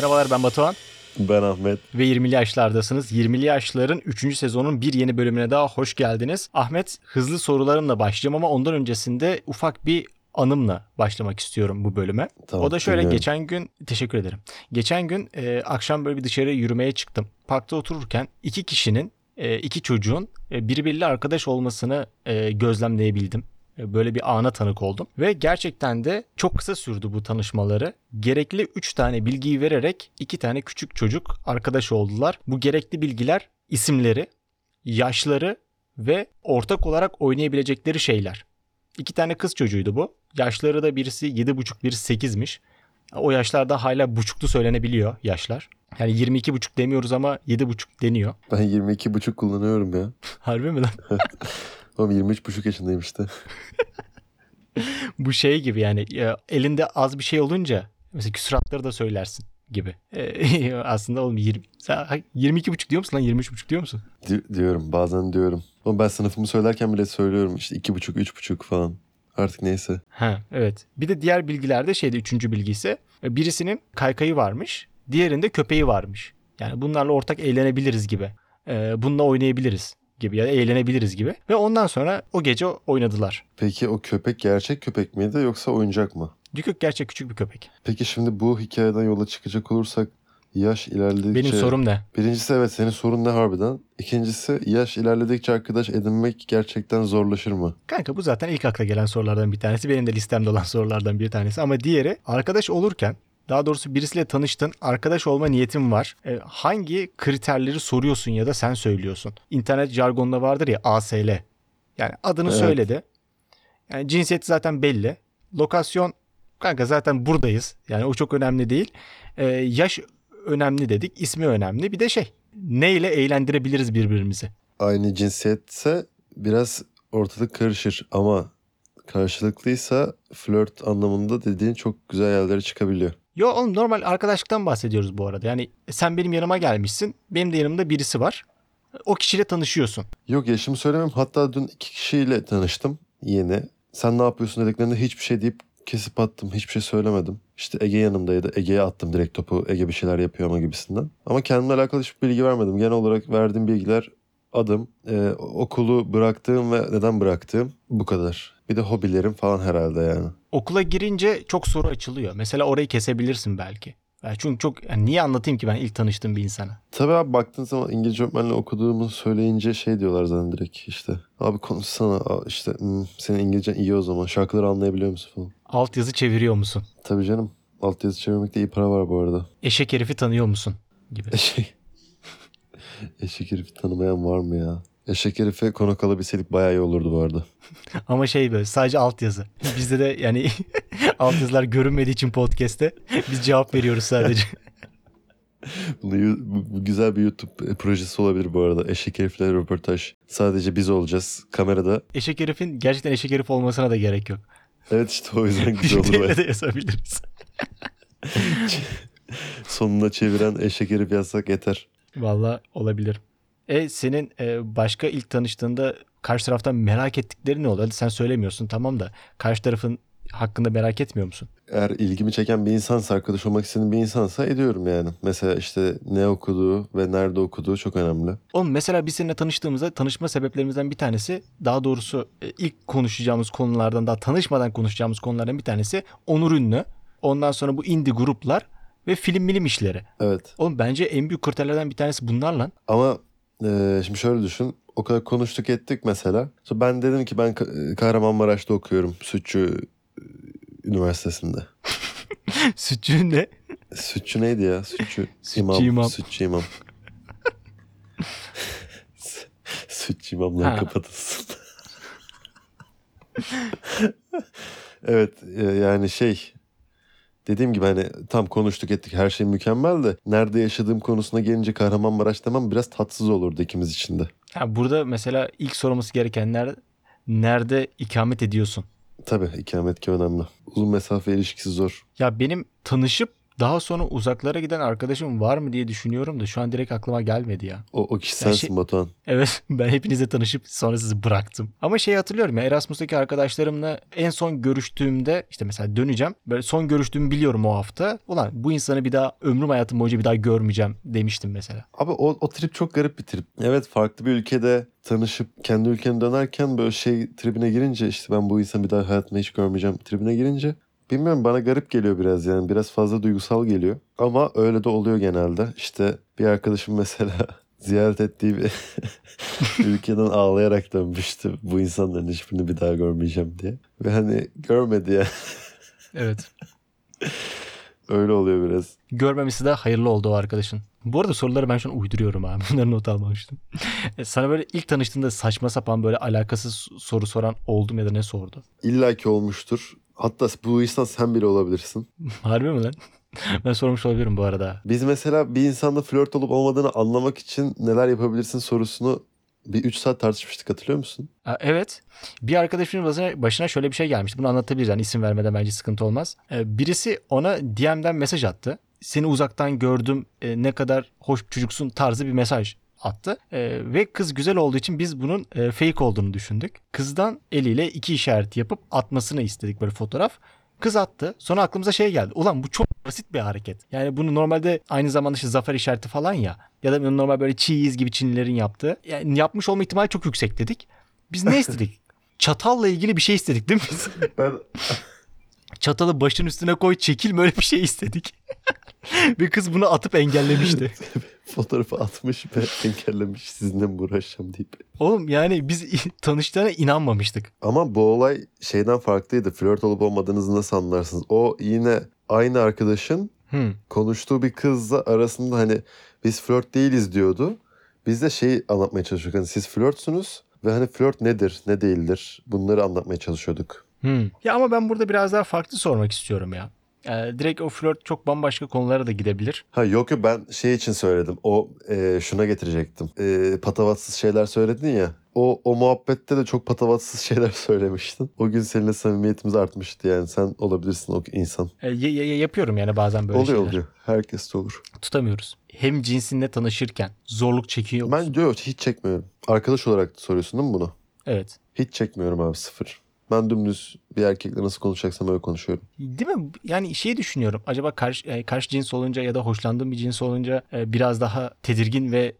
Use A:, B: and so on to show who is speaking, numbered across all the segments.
A: Merhabalar ben Batuhan
B: Ben Ahmet.
A: ve 20'li yaşlardasınız. 20'li yaşların 3. sezonun bir yeni bölümüne daha hoş geldiniz. Ahmet hızlı sorularımla başlayacağım ama ondan öncesinde ufak bir anımla başlamak istiyorum bu bölüme.
B: Tamam,
A: o da şöyle
B: dinliyorum.
A: geçen gün teşekkür ederim. Geçen gün e, akşam böyle bir dışarı yürümeye çıktım. Parkta otururken iki kişinin e, iki çocuğun e, birbiriyle arkadaş olmasını e, gözlemleyebildim. E, Böyle bir ana tanık oldum. Ve gerçekten de çok kısa sürdü bu tanışmaları. Gerekli 3 tane bilgiyi vererek iki tane küçük çocuk arkadaş oldular. Bu gerekli bilgiler isimleri, yaşları ve ortak olarak oynayabilecekleri şeyler. İki tane kız çocuğuydu bu. Yaşları da birisi 7,5 birisi 8'miş. O yaşlarda hala buçuklu söylenebiliyor yaşlar. Yani 22 buçuk demiyoruz ama 7 buçuk deniyor.
B: Ben 22,5 kullanıyorum ya.
A: Harbi mi lan?
B: Ama 23,5 yaşındayım işte.
A: Bu şey gibi yani ya, elinde az bir şey olunca mesela küsuratları da söylersin gibi. Ee, aslında oğlum 20, sen 22 buçuk diyor musun lan 23 buçuk diyor musun?
B: Di- diyorum bazen diyorum. Ama ben sınıfımı söylerken bile söylüyorum işte 2,5 3,5 falan. Artık neyse.
A: Ha evet. Bir de diğer bilgilerde şeyde üçüncü bilgi ise e, birisinin kaykayı varmış, diğerinde köpeği varmış. Yani bunlarla ortak eğlenebiliriz gibi. Ee, bununla oynayabiliriz gibi ya da eğlenebiliriz gibi. Ve ondan sonra o gece oynadılar.
B: Peki o köpek gerçek köpek miydi yoksa oyuncak mı?
A: Dükük gerçek küçük bir köpek.
B: Peki şimdi bu hikayeden yola çıkacak olursak yaş ilerledikçe...
A: Benim sorum ne?
B: Birincisi evet senin sorun ne harbiden? İkincisi yaş ilerledikçe arkadaş edinmek gerçekten zorlaşır mı?
A: Kanka bu zaten ilk akla gelen sorulardan bir tanesi. Benim de listemde olan sorulardan bir tanesi. Ama diğeri arkadaş olurken daha doğrusu birisiyle tanıştın, arkadaş olma niyetin var. E, hangi kriterleri soruyorsun ya da sen söylüyorsun? İnternet jargonda vardır ya ASL. Yani adını
B: Evet.
A: söyledi. Yani cinsiyeti zaten belli. Lokasyon kanka zaten buradayız. Yani o çok önemli değil. E, yaş önemli dedik, ismi önemli. Bir de şey neyle eğlendirebiliriz birbirimizi?
B: Aynı cinsiyetse biraz ortalık karışır ama karşılıklıysa flört anlamında dediğin çok güzel yerlere çıkabiliyor.
A: Yo oğlum normal arkadaşlıktan bahsediyoruz bu arada. Yani sen benim yanıma gelmişsin. Benim de yanımda birisi var. O kişiyle tanışıyorsun.
B: Yok yaşımı söylemem. Hatta dün iki kişiyle tanıştım yeni. Sen ne yapıyorsun dediklerinde hiçbir şey deyip kesip attım. Hiçbir şey söylemedim. İşte Ege yanımdaydı. Ege'ye attım direkt topu. Ege bir şeyler yapıyor ama gibisinden. Ama kendimle alakalı hiçbir bilgi vermedim. Genel olarak verdiğim bilgiler adım, e, okulu bıraktığım ve neden bıraktığım bu kadar. Bir de hobilerim falan herhalde yani.
A: Okula girince çok soru açılıyor. Mesela orayı kesebilirsin belki. Yani çünkü çok yani niye anlatayım ki ben ilk tanıştığım bir insana?
B: Tabii abi baktığın zaman İngilizce öğretmenle okuduğumu söyleyince şey diyorlar zaten direkt işte. Abi konuşsana işte hmm, senin İngilizcen iyi o zaman şarkıları anlayabiliyor musun falan.
A: Altyazı çeviriyor musun?
B: Tabii canım. Altyazı çevirmekte iyi para var bu arada.
A: Eşek herifi tanıyor musun? Gibi.
B: Eşek. Eşek herifi tanımayan var mı ya? Eşek herife konuk alabilseydik bayağı iyi olurdu bu arada.
A: Ama şey böyle sadece altyazı. Bizde de yani altyazılar görünmediği için podcast'te biz cevap veriyoruz sadece.
B: Bunu, bu, güzel bir YouTube projesi olabilir bu arada. Eşek herifle röportaj. Sadece biz olacağız kamerada.
A: eşek herifin gerçekten eşek herif olmasına da gerek yok.
B: Evet işte o yüzden güzel olur.
A: Biriyle
B: baya.
A: de yazabiliriz.
B: Sonuna çeviren eşek herif yazsak yeter.
A: Vallahi olabilir. E senin e, başka ilk tanıştığında karşı taraftan merak ettikleri ne oldu? Hadi sen söylemiyorsun tamam da karşı tarafın hakkında merak etmiyor musun?
B: Eğer ilgimi çeken bir insansa, arkadaş olmak istediğim bir insansa ediyorum yani. Mesela işte ne okuduğu ve nerede okuduğu çok önemli.
A: Oğlum mesela biz seninle tanıştığımızda tanışma sebeplerimizden bir tanesi daha doğrusu e, ilk konuşacağımız konulardan daha tanışmadan konuşacağımız konulardan bir tanesi Onur Ünlü. Ondan sonra bu indie gruplar ve film milim işleri.
B: Evet.
A: Oğlum bence en büyük kriterlerden bir tanesi bunlar lan.
B: Ama e, şimdi şöyle düşün. O kadar konuştuk ettik mesela. Sonra ben dedim ki ben Ka- Kahramanmaraş'ta okuyorum. Sütçü e, Üniversitesi'nde.
A: Sütçüğün de
B: Sütçü neydi ya? Sütçü,
A: Sütçü
B: imam.
A: imam.
B: Sütçü imam. Sütçü imamlar kapatılsın. evet e, yani şey dediğim gibi hani tam konuştuk ettik her şey mükemmel de nerede yaşadığım konusuna gelince Kahramanmaraş demem biraz tatsız olurdu ikimiz için de.
A: Ha, burada mesela ilk sorulması gerekenler nerede ikamet ediyorsun?
B: Tabii ikametgah önemli. Uzun mesafe ilişkisi zor.
A: Ya benim tanışıp Daha sonra uzaklara giden arkadaşım var mı diye düşünüyorum da şu an direkt aklıma gelmedi ya.
B: O, o kişi sensin
A: şey-
B: Batuhan.
A: Evet ben hepinizle tanışıp sonra sizi bıraktım. Ama şeyi hatırlıyorum ya Erasmus'taki arkadaşlarımla en son görüştüğümde işte mesela döneceğim. Böyle son görüştüğümü biliyorum o hafta. Ulan bu insanı bir daha ömrüm hayatım boyunca bir daha görmeyeceğim demiştim mesela.
B: Abi o, o trip çok garip bir trip. Evet farklı bir ülkede tanışıp kendi ülkene dönerken böyle şey tribine girince işte ben bu insanı bir daha hayatımda hiç görmeyeceğim tribine girince bilmiyorum bana garip geliyor biraz yani biraz fazla duygusal geliyor. Ama öyle de oluyor genelde. İşte bir arkadaşım mesela ziyaret ettiği bir ülkeden ağlayarak dönmüştü. Bu insanların hiçbirini bir daha görmeyeceğim diye. Ve hani görmedi ya.
A: Evet.
B: öyle oluyor biraz.
A: Görmemesi de hayırlı oldu o arkadaşın. Bu arada soruları ben şu an uyduruyorum abi. Bunları not almamıştım. E, Sana böyle ilk tanıştığında saçma sapan böyle alakasız soru soran oldu mu ya da ne sordu?
B: İlla ki olmuştur. Hatta bu insan sen bile olabilirsin.
A: Harbi mi lan? ben sormuş olabilirim bu arada.
B: Biz mesela bir insanla flört olup olmadığını anlamak için neler yapabilirsin sorusunu bir 3 saat tartışmıştık hatırlıyor musun?
A: Evet. Bir arkadaşımın başına, başına şöyle bir şey gelmişti. Bunu anlatabiliriz. Yani isim vermeden bence sıkıntı olmaz. Ee, Birisi ona DM'den mesaj attı. Seni uzaktan gördüm. e, Ne kadar hoş bir çocuksun tarzı bir mesaj attı. Ee, ve kız güzel olduğu için biz bunun e, fake olduğunu düşündük. Kızdan eliyle iki işaret yapıp atmasını istedik böyle fotoğraf. Kız attı. Sonra aklımıza şey geldi. Ulan bu çok basit bir hareket. Yani bunu normalde aynı zamanda işte zafer işareti falan ya. Ya da normal böyle cheese gibi Çinlilerin yaptığı. Yani yapmış olma ihtimali çok yüksek dedik. Biz ne istedik? Çatalla ilgili bir şey istedik değil mi biz?
B: Ben
A: Çatalı başın üstüne koy çekil böyle bir şey istedik. Ve kız bunu atıp engellemişti.
B: Fotoğrafı atmış ve engellemiş sizinle mi uğraşacağım deyip.
A: Oğlum yani biz tanıştığına inanmamıştık.
B: Ama bu olay şeyden farklıydı. Flört olup olmadığınızı nasıl anlarsınız? O yine aynı arkadaşın
A: Hmm.
B: konuştuğu bir kızla arasında hani biz flört değiliz diyordu. Biz de şeyi anlatmaya çalışıyorduk. Hani siz flörtsünüz ve hani flört nedir, ne değildir bunları anlatmaya çalışıyorduk.
A: Hmm. Ya ama ben burada biraz daha farklı sormak istiyorum ya. Ee, direkt o flört çok bambaşka konulara da gidebilir.
B: Ha yok yok ben şey için söyledim. O e, şuna getirecektim. E, patavatsız şeyler söyledin ya. O, o muhabbette de çok patavatsız şeyler söylemiştin. O gün seninle samimiyetimiz artmıştı yani. Sen olabilirsin o insan.
A: Ee, y- y- yapıyorum yani bazen böyle
B: oluyor
A: şeyler.
B: oluyor. Herkes de olur.
A: Tutamıyoruz. Hem cinsinle tanışırken zorluk çekiyor musun?
B: Ben diyor hiç çekmiyorum. Arkadaş olarak soruyorsun değil mi bunu?
A: Evet.
B: Hiç çekmiyorum abi sıfır. Ben dümdüz bir erkekle nasıl konuşacaksam öyle konuşuyorum.
A: Değil mi? Yani şey düşünüyorum. Acaba karşı, e, karşı cins olunca ya da hoşlandığım bir cins olunca e, biraz daha tedirgin ve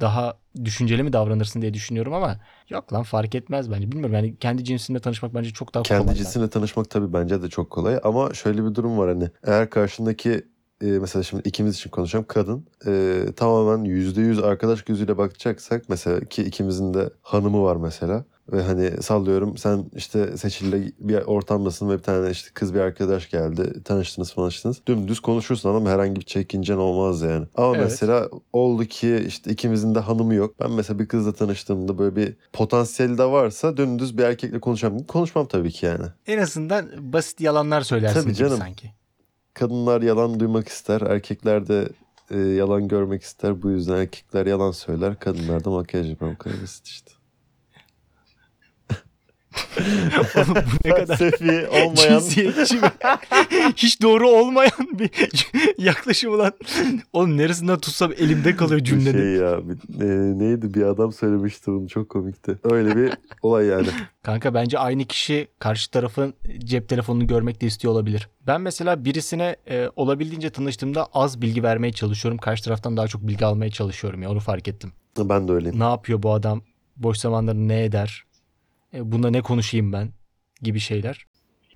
A: daha düşünceli mi davranırsın diye düşünüyorum ama yok lan fark etmez bence. Bilmiyorum yani kendi cinsinle tanışmak bence çok daha kolay.
B: Kendi cinsinle tanışmak tabii bence de çok kolay ama şöyle bir durum var hani eğer karşındaki e, mesela şimdi ikimiz için konuşacağım kadın e, tamamen yüzde yüz arkadaş gözüyle bakacaksak mesela ki ikimizin de hanımı var mesela ve hani sallıyorum sen işte Seçil'le bir ortamdasın ve bir tane işte kız bir arkadaş geldi tanıştınız tanıştınız dümdüz konuşursun ama herhangi bir çekincen olmaz yani. Ama
A: Evet.
B: mesela oldu ki işte ikimizin de hanımı yok. Ben mesela bir kızla tanıştığımda böyle bir potansiyeli de varsa dümdüz bir erkekle konuşacağım. Konuşmam tabii ki yani.
A: En azından basit yalanlar söylersin
B: Tabii canım.
A: sanki.
B: Kadınlar yalan duymak ister, erkekler de e, yalan görmek ister. Bu yüzden erkekler yalan söyler, kadınlar da makyaj yapar. Bu kadar basit işte.
A: Oğlum bu ne kadar
B: Felsefi olmayan
A: cinsiyetçi ve hiç doğru olmayan bir yaklaşım lan. Oğlum neresinden tutsam elimde kalıyor
B: bir
A: cümlenin.
B: şey ya. Bir- e, neydi bir adam söylemişti bunu çok komikti. Öyle bir olay yani.
A: Kanka bence aynı kişi karşı tarafın cep telefonunu görmek de istiyor olabilir. Ben mesela birisine e, olabildiğince tanıştığımda az bilgi vermeye çalışıyorum. Karşı taraftan daha çok bilgi almaya çalışıyorum ya onu fark ettim.
B: Ben de öyleyim.
A: Ne yapıyor bu adam? Boş zamanları ne eder? E, bunda ne konuşayım ben? Gibi şeyler.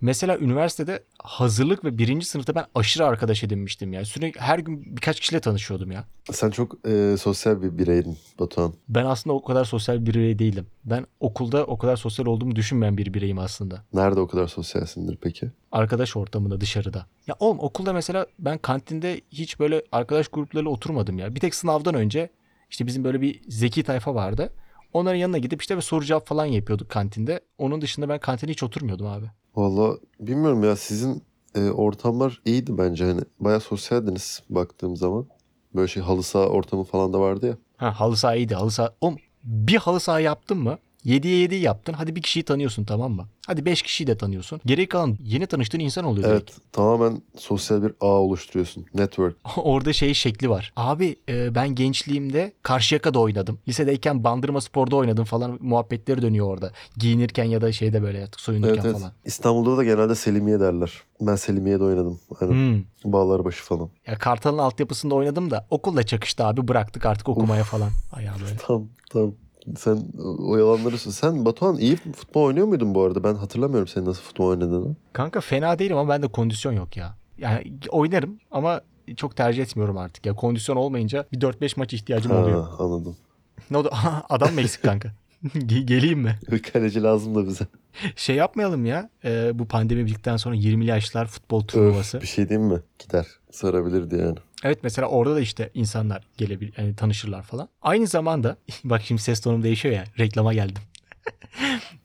A: Mesela üniversitede hazırlık ve birinci sınıfta ben aşırı arkadaş edinmiştim ya. Sürekli her gün birkaç kişiyle tanışıyordum ya.
B: Sen çok e, sosyal bir bireydin Batuhan.
A: Ben aslında o kadar sosyal bir birey değilim. Ben okulda o kadar sosyal olduğumu düşünmeyen bir bireyim aslında.
B: Nerede o kadar sosyalsindir peki?
A: Arkadaş ortamında dışarıda. Ya oğlum okulda mesela ben kantinde hiç böyle arkadaş gruplarıyla oturmadım ya. Bir tek sınavdan önce işte bizim böyle bir zeki tayfa vardı. Onların yanına gidip işte bir soru cevap falan yapıyorduk kantinde. Onun dışında ben kantine hiç oturmuyordum abi.
B: Valla bilmiyorum ya sizin e, ortamlar iyiydi bence hani. Baya sosyaldiniz baktığım zaman. Böyle şey halı saha ortamı falan da vardı ya.
A: Ha halı saha iyiydi. Halı saha. Oğlum bir halı saha yaptım mı? 7'ye 7 yaptın. Hadi bir kişiyi tanıyorsun tamam mı? Hadi 5 kişiyi de tanıyorsun. Geri kalan yeni tanıştığın insan oluyor direkt.
B: Evet tamamen sosyal bir ağ oluşturuyorsun. Network.
A: Orada şey şekli var. Abi e, ben gençliğimde Karşıyaka'da oynadım. Lisedeyken Bandırma Spor'da oynadım falan muhabbetleri dönüyor orada. Giyinirken ya da şeyde böyle soyunurken
B: Evet evet.
A: falan.
B: İstanbul'da da genelde Selimiye derler. Ben Selimiye'de oynadım. Aynen.
A: Hmm.
B: Bağlarbaşı falan.
A: Ya Kartal'ın altyapısında oynadım da okulla çakıştı abi bıraktık artık okumaya falan. Ayağı böyle.
B: Tamam tamam. Sen o yalanları Sen Batuhan iyi futbol oynuyor muydun bu arada? Ben hatırlamıyorum senin nasıl futbol oynadığını.
A: Kanka fena değilim ama bende kondisyon yok ya. Yani oynarım ama çok tercih etmiyorum artık. Ya kondisyon olmayınca bir 4-5 maç ihtiyacım oluyor.
B: Ha, anladım.
A: Ne oldu? Adam mı eksik kanka? Ge- Geleyim mi?
B: Bir kaleci lazım da bize.
A: Şey yapmayalım ya. e, bu pandemi bittikten sonra 20'li yaşlar futbol turnuvası.
B: Öf, bir şey diyeyim mi? Gider. Sarabilirdi yani.
A: Evet mesela orada da işte insanlar gelebilir, yani tanışırlar falan. Aynı zamanda bak şimdi ses tonum değişiyor ya. Reklama geldim.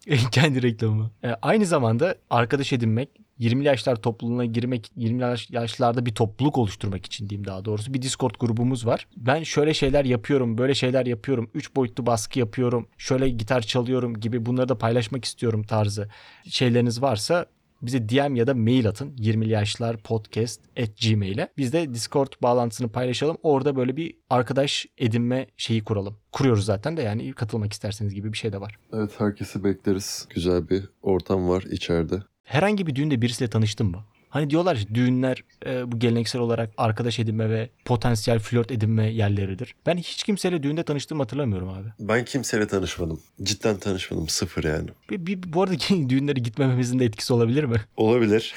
A: Kendi reklamımı. E, aynı zamanda arkadaş edinmek, 20'li yaşlar topluluğuna girmek, 20'li yaş- yaşlarda bir topluluk oluşturmak için diyeyim daha doğrusu. Bir Discord grubumuz var. Ben şöyle şeyler yapıyorum, böyle şeyler yapıyorum, 3 boyutlu baskı yapıyorum, şöyle gitar çalıyorum gibi bunları da paylaşmak istiyorum tarzı şeyleriniz varsa bize DM ya da mail atın. 20'li yaşlar podcast at gmail'e. Biz de Discord bağlantısını paylaşalım. Orada böyle bir arkadaş edinme şeyi kuralım. Kuruyoruz zaten de yani katılmak isterseniz gibi bir şey de var.
B: Evet herkesi bekleriz. Güzel bir ortam var içeride.
A: Herhangi bir düğünde birisiyle tanıştın mı? Hani diyorlar ya düğünler e, bu geleneksel olarak arkadaş edinme ve potansiyel flört edinme yerleridir. Ben hiç kimseyle düğünde tanıştığımı hatırlamıyorum abi.
B: Ben kimseyle tanışmadım. Cidden tanışmadım. Sıfır yani.
A: Bir, bir, bu arada düğünlere gitmememizin de etkisi olabilir mi?
B: Olabilir.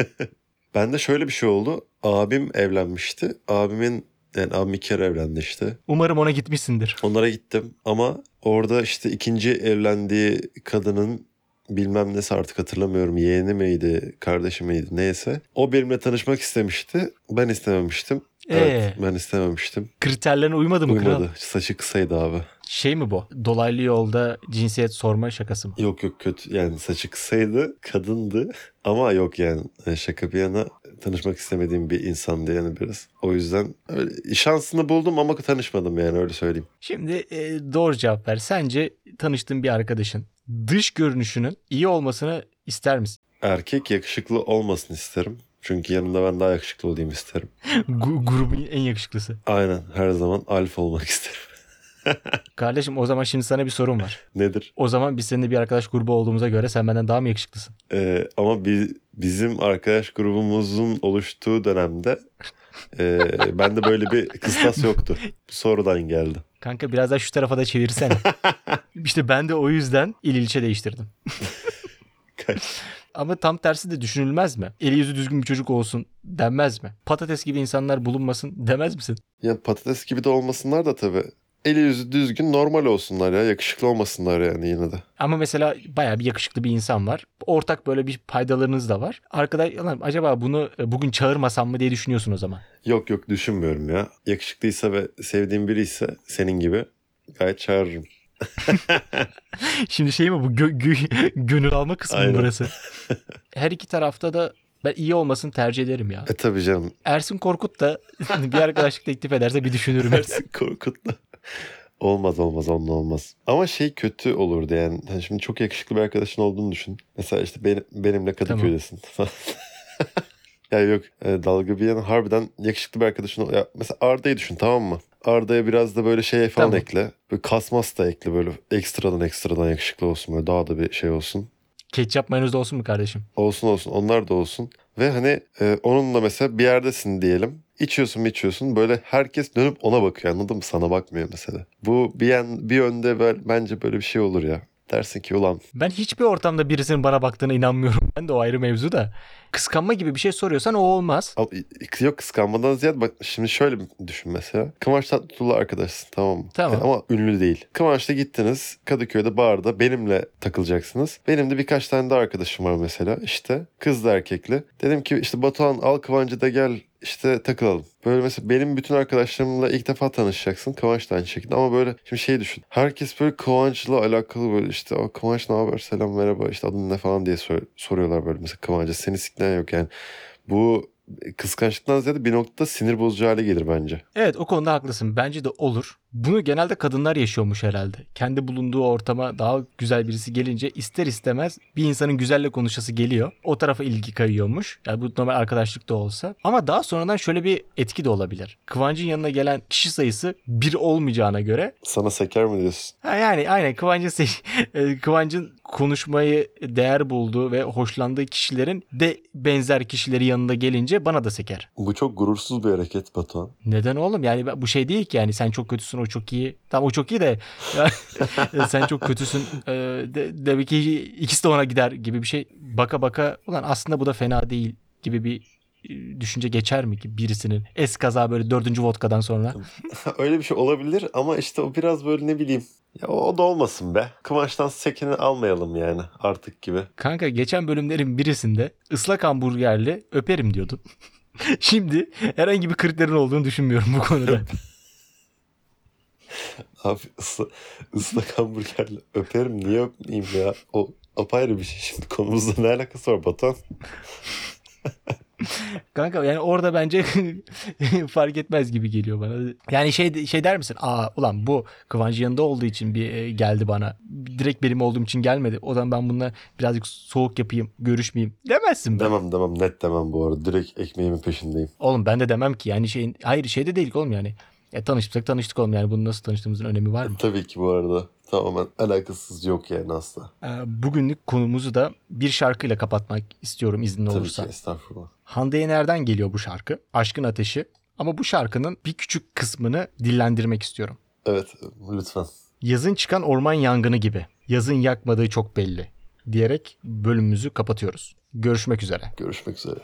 B: Bende şöyle bir şey oldu. Abim evlenmişti. Abimin yani abim iki kere evlendi işte.
A: Umarım ona gitmişsindir.
B: Onlara gittim ama orada işte ikinci evlendiği kadının bilmem nesi artık hatırlamıyorum. Yeğeni miydi, kardeşi miydi neyse. O benimle tanışmak istemişti. Ben istememiştim. Evet
A: Ee?
B: ben istememiştim.
A: Kriterlerine uymadı mı kral?
B: Uymadı. Saçı kısaydı abi.
A: Şey mi bu? Dolaylı yolda cinsiyet sorma şakası mı?
B: Yok yok kötü. Yani saçı kısaydı, kadındı. Ama yok yani e, şaka bir yana tanışmak istemediğim bir insandı yani biraz. O yüzden öyle, şansını buldum ama tanışmadım yani öyle söyleyeyim.
A: Şimdi e, doğru cevap ver. Sence tanıştığın bir arkadaşın dış görünüşünün iyi olmasını ister misin?
B: Erkek yakışıklı olmasını isterim. Çünkü yanında ben daha yakışıklı olayım isterim.
A: Gu- grubun en yakışıklısı.
B: Aynen her zaman alfa olmak isterim.
A: Kardeşim o zaman şimdi sana bir sorum var.
B: Nedir?
A: O zaman biz seninle bir arkadaş grubu olduğumuza göre sen benden daha mı yakışıklısın?
B: Ee, ama bi- bizim arkadaş grubumuzun oluştuğu dönemde e, bende böyle bir kıstas yoktu. Bu sonradan geldi.
A: Kanka biraz daha şu tarafa da çevirsene. işte ben de o yüzden il ilçe değiştirdim. Ama tam tersi de düşünülmez mi? Eli yüzü düzgün bir çocuk olsun denmez mi? Patates gibi insanlar bulunmasın demez misin?
B: Ya patates gibi de olmasınlar da tabii. Eli yüzü düzgün normal olsunlar ya. Yakışıklı olmasınlar yani yine de.
A: Ama mesela bayağı bir yakışıklı bir insan var. Ortak böyle bir paydalarınız da var. Arkadaş "Lan acaba bunu e, bugün çağırmasam mı diye düşünüyorsun o zaman.
B: Yok yok düşünmüyorum ya. Yakışıklıysa ve sevdiğim biri ise senin gibi gayet çağırırım.
A: Şimdi şey mi bu gö- gö- gönül alma kısmı mı
B: Aynen.
A: burası? Her iki tarafta da ben iyi olmasını tercih ederim ya.
B: E tabii canım.
A: Ersin Korkut da bir arkadaşlık teklif ederse bir düşünürüm.
B: Ersin Korkut'la. Olmaz olmaz onunla olmaz. Ama şey kötü olurdu yani. Hani şimdi çok yakışıklı bir arkadaşın olduğunu düşün. Mesela işte benim, benimle Kadıköy'desin. ya yok e, dalga bir yana harbiden yakışıklı bir arkadaşın ya Mesela Arda'yı düşün tamam mı? Arda'ya biraz da böyle şey falan
A: Tamam.
B: ekle. Böyle kasmas da ekle böyle ekstradan ekstradan yakışıklı olsun böyle daha da bir şey olsun.
A: Ketçap mayonez de olsun mu kardeşim?
B: Olsun olsun onlar da olsun. Ve hani e, onunla mesela bir yerdesin diyelim. İçiyorsun içiyorsun böyle herkes dönüp ona bakıyor anladın mı? Sana bakmıyor mesela. Bu bir, yan, bir yönde böyle, bence böyle bir şey olur ya. Dersin ki ulan
A: Ben hiçbir ortamda birisinin bana baktığına inanmıyorum. Ben de o ayrı mevzu da. Kıskanma gibi bir şey soruyorsan o olmaz.
B: al- yok kıskanmadan ziyade bak şimdi şöyle bir düşün mesela. Kıvanç Tatlıtuğ'la arkadaşsın tamam mı?
A: Tamam.
B: Yani ama ünlü değil. Kıvanç'la gittiniz Kadıköy'de barda benimle takılacaksınız. Benim de birkaç tane daha arkadaşım var mesela işte kızlı erkekli. Dedim ki işte Batuhan al Kıvanç'ı da gel işte takılalım. Böyle mesela benim bütün arkadaşlarımla ilk defa tanışacaksın. Kıvanç da aynı şekilde ama böyle şimdi şey düşün. Herkes böyle Kıvanç'la alakalı böyle işte o Kıvanç ne haber selam merhaba işte adın ne falan diye sor- soruyorlar böyle mesela Kıvanç'a. Seni siklen yok yani. Bu kıskançlıktan ziyade bir noktada sinir bozucu hale gelir bence.
A: Evet o konuda haklısın. Bence de olur. Bunu genelde kadınlar yaşıyormuş herhalde. Kendi bulunduğu ortama daha güzel birisi gelince ister istemez bir insanın güzelle konuşası geliyor. O tarafa ilgi kayıyormuş. Yani bu normal arkadaşlık da olsa. Ama daha sonradan şöyle bir etki de olabilir. Kıvancın yanına gelen kişi sayısı bir olmayacağına göre
B: Sana seker mi diyorsun?
A: Ha yani aynen Kıvancın se- e, Kıvancın konuşmayı değer bulduğu ve hoşlandığı kişilerin de benzer kişileri yanında gelince bana da seker.
B: Bu çok gurursuz bir hareket Batuhan.
A: Neden oğlum? Yani bu şey değil ki yani sen çok kötüsün o çok iyi. Tamam o çok iyi de sen çok kötüsün e, de, demek ki ikisi de ona gider gibi bir şey. Baka baka ulan aslında bu da fena değil gibi bir e, düşünce geçer mi ki birisinin eskaza böyle dördüncü vodkadan sonra?
B: Öyle bir şey olabilir ama işte o biraz böyle ne bileyim. Ya o, da olmasın be. Kıvanç'tan sekini almayalım yani artık gibi.
A: Kanka geçen bölümlerin birisinde ıslak hamburgerli öperim diyordun. Şimdi herhangi bir kriterin olduğunu düşünmüyorum bu konuda.
B: Abi ısla, ıslak hamburgerle öperim niye öpmeyeyim ya? O apayrı bir şey şimdi konumuzda ne alakası var Batuhan?
A: Kanka yani orada bence fark etmez gibi geliyor bana. Yani şey şey der misin? Aa ulan bu Kıvanç yanında olduğu için bir e, geldi bana. Direkt benim olduğum için gelmedi. O zaman ben bununla birazcık soğuk yapayım, görüşmeyeyim. Demezsin be.
B: Demem demem net demem bu arada. Direkt ekmeğimin peşindeyim.
A: Oğlum ben de demem ki yani şeyin hayır şeyde değil oğlum yani. Ya tanıştık tanıştık oğlum yani bunun nasıl tanıştığımızın önemi var mı?
B: Tabii ki bu arada. Tamamen alakasız yok yani asla.
A: Ee, Bugünlük konumuzu da bir şarkıyla kapatmak istiyorum iznin
B: Tabii
A: olursa.
B: ki estağfurullah.
A: Hande Yener'den geliyor bu şarkı. Aşkın Ateşi. Ama bu şarkının bir küçük kısmını dillendirmek istiyorum.
B: Evet lütfen.
A: Yazın çıkan orman yangını gibi. Yazın yakmadığı çok belli. Diyerek bölümümüzü kapatıyoruz. Görüşmek üzere.
B: Görüşmek üzere.